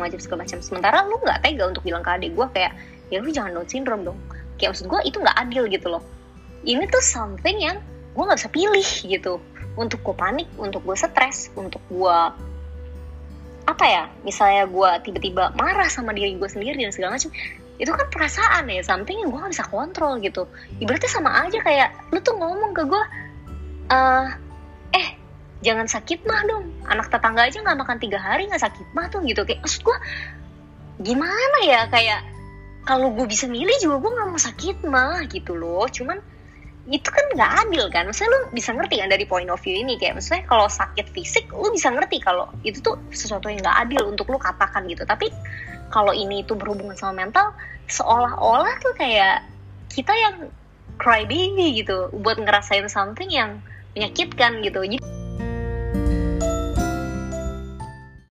macam segala macam. Sementara lu nggak tega untuk bilang ke adik gue kayak ya lu jangan Down syndrome dong. Kayak maksud gue itu nggak adil gitu loh. Ini tuh something yang gue nggak bisa pilih gitu. Untuk gue panik untuk gue stres untuk gue apa ya misalnya gue tiba-tiba marah sama diri gue sendiri dan segala macam itu kan perasaan ya something yang gue gak bisa kontrol gitu. Ibaratnya sama aja kayak lu tuh ngomong ke gue eh jangan sakit mah dong. Anak tetangga aja nggak makan tiga hari nggak sakit mah tuh gitu. Kayak maksud gue gimana ya? Kayak kalau gue bisa milih juga gue nggak mau sakit mah gitu loh. Cuman itu kan nggak adil kan? Maksudnya lu bisa ngerti kan dari point of view ini? Kayak maksudnya kalau sakit fisik lu bisa ngerti kalau itu tuh sesuatu yang nggak adil untuk lu katakan gitu. Tapi kalau ini itu berhubungan sama mental seolah-olah tuh kayak kita yang cry baby gitu. Buat ngerasain something yang menyakitkan gitu. Jadi